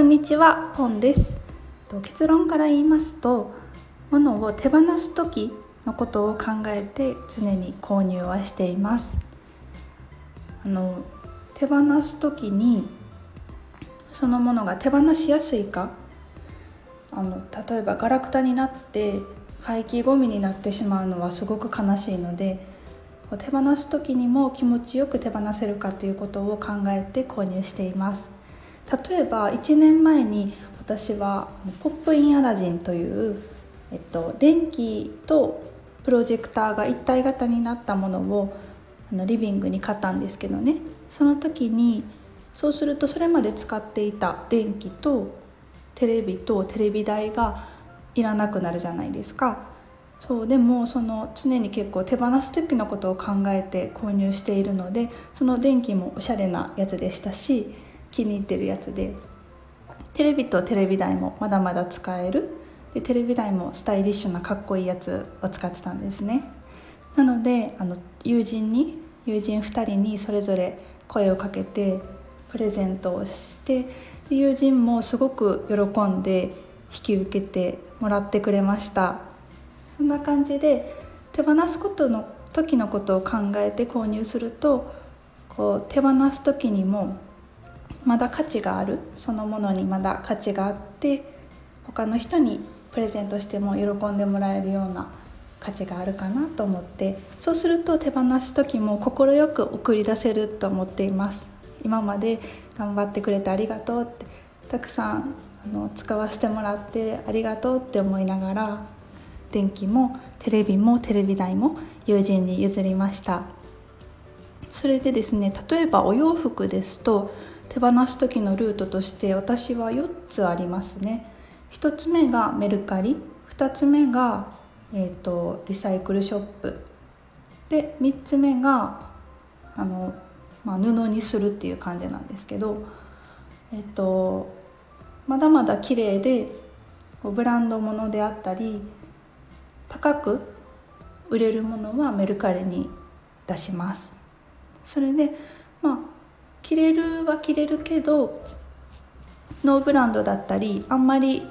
こんにちは、ポンです。結論から言いますと物を手放す時のことを考えて常に購入はしています。あの手放す時にそのものが手放しやすいか。あの例えばガラクタになって廃棄ゴミになってしまうのはすごく悲しいので手放す時にも気持ちよく手放せるかということを考えて購入しています。例えば1年前に私はポップインアラジンという、えっと、電気とプロジェクターが一体型になったものをあのリビングに買ったんですけどね。その時にそうするとそれまで使っていた電気とテレビとテレビ台がいらなくなるじゃないですか。そうでもその常に結構手放す時のことを考えて購入しているのでその電気もおしゃれなやつでしたし気に入ってるやつで。テレビとテレビ台もまだまだ使える。でテレビ台もスタイリッシュなかっこいいやつを使ってたんですね。なのであの友人に友人2人にそれぞれ声をかけてプレゼントをしてで友人もすごく喜んで引き受けてもらってくれました。そんな感じで手放すことの時のことを考えて購入するとこう手放す時にもまだ価値があるそのものにまだ価値があって他の人にプレゼントしても喜んでもらえるような価値があるかなと思ってそうすると手放す時も快く送り出せると思っています。今まで頑張ってくれてありがとうってたくさんあの使わせてもらってありがとうって思いながら電気もテレビもテレビ台も友人に譲りました。それでですね例えばお洋服ですと手放す時のルートとして私は4つありますね。1つ目がメルカリ。2つ目が、えーと、リサイクルショップ。で3つ目があの、まあ、布にするっていう感じなんですけどえっ、ー、とまだまだ綺麗でこうブランドものであったり高く売れるものはメルカリに出します。それでまあ着れるは着れるけどノーブランドだったりあんまり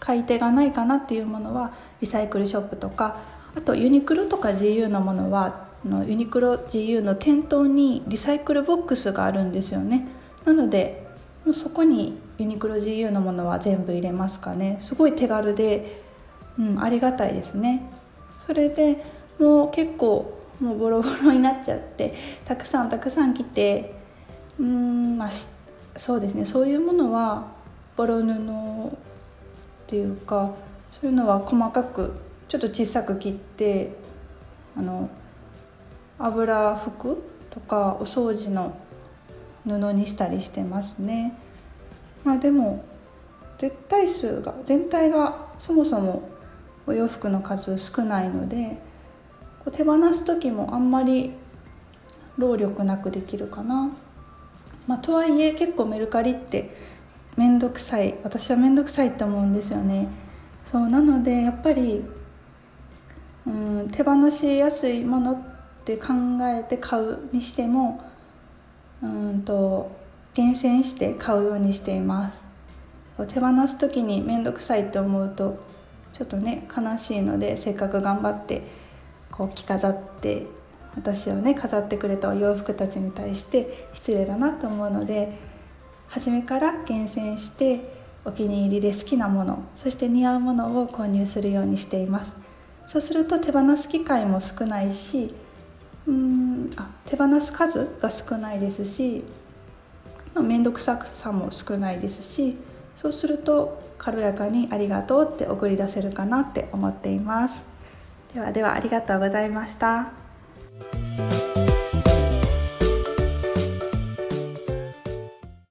買い手がないかなっていうものはリサイクルショップとかあとユニクロとか GU のものはのユニクロ GU の店頭にリサイクルボックスがあるんですよね。なのでもうそこにユニクロ GU のものは全部入れますかね。すごい手軽で、うん、ありがたいですね。それでもう結構もうボロボロになっちゃってたくさんたくさん来てうんまあそうですねそういうものはボロ布っていうかそういうのは細かくちょっと小さく切ってあの油拭くとかお掃除の布にしたりしてますね。まあでも絶対数が全体がそもそもお洋服の数少ないのでこう手放す時もあんまり労力なくできるかなまあ、とはいえ結構メルカリって面倒くさい。私は面倒くさいと思うんですよね。そうなのでやっぱりうん手放しやすいものって考えて買うにしてもうんと厳選して買うようにしています。手放す時に面倒くさいって思うとちょっとね悲しいのでせっかく頑張ってこう着飾って私をね飾ってくれたお洋服たちに対して失礼だなと思うので初めから厳選してお気に入りで好きなものそして似合うものを購入するようにしていますそうすると手放す機会も少ないしうんあ手放す数が少ないですし面倒、まあ、くささも少ないですしそうすると軽やかに「ありがとう」って送り出せるかなって思っていますではではありがとうございました。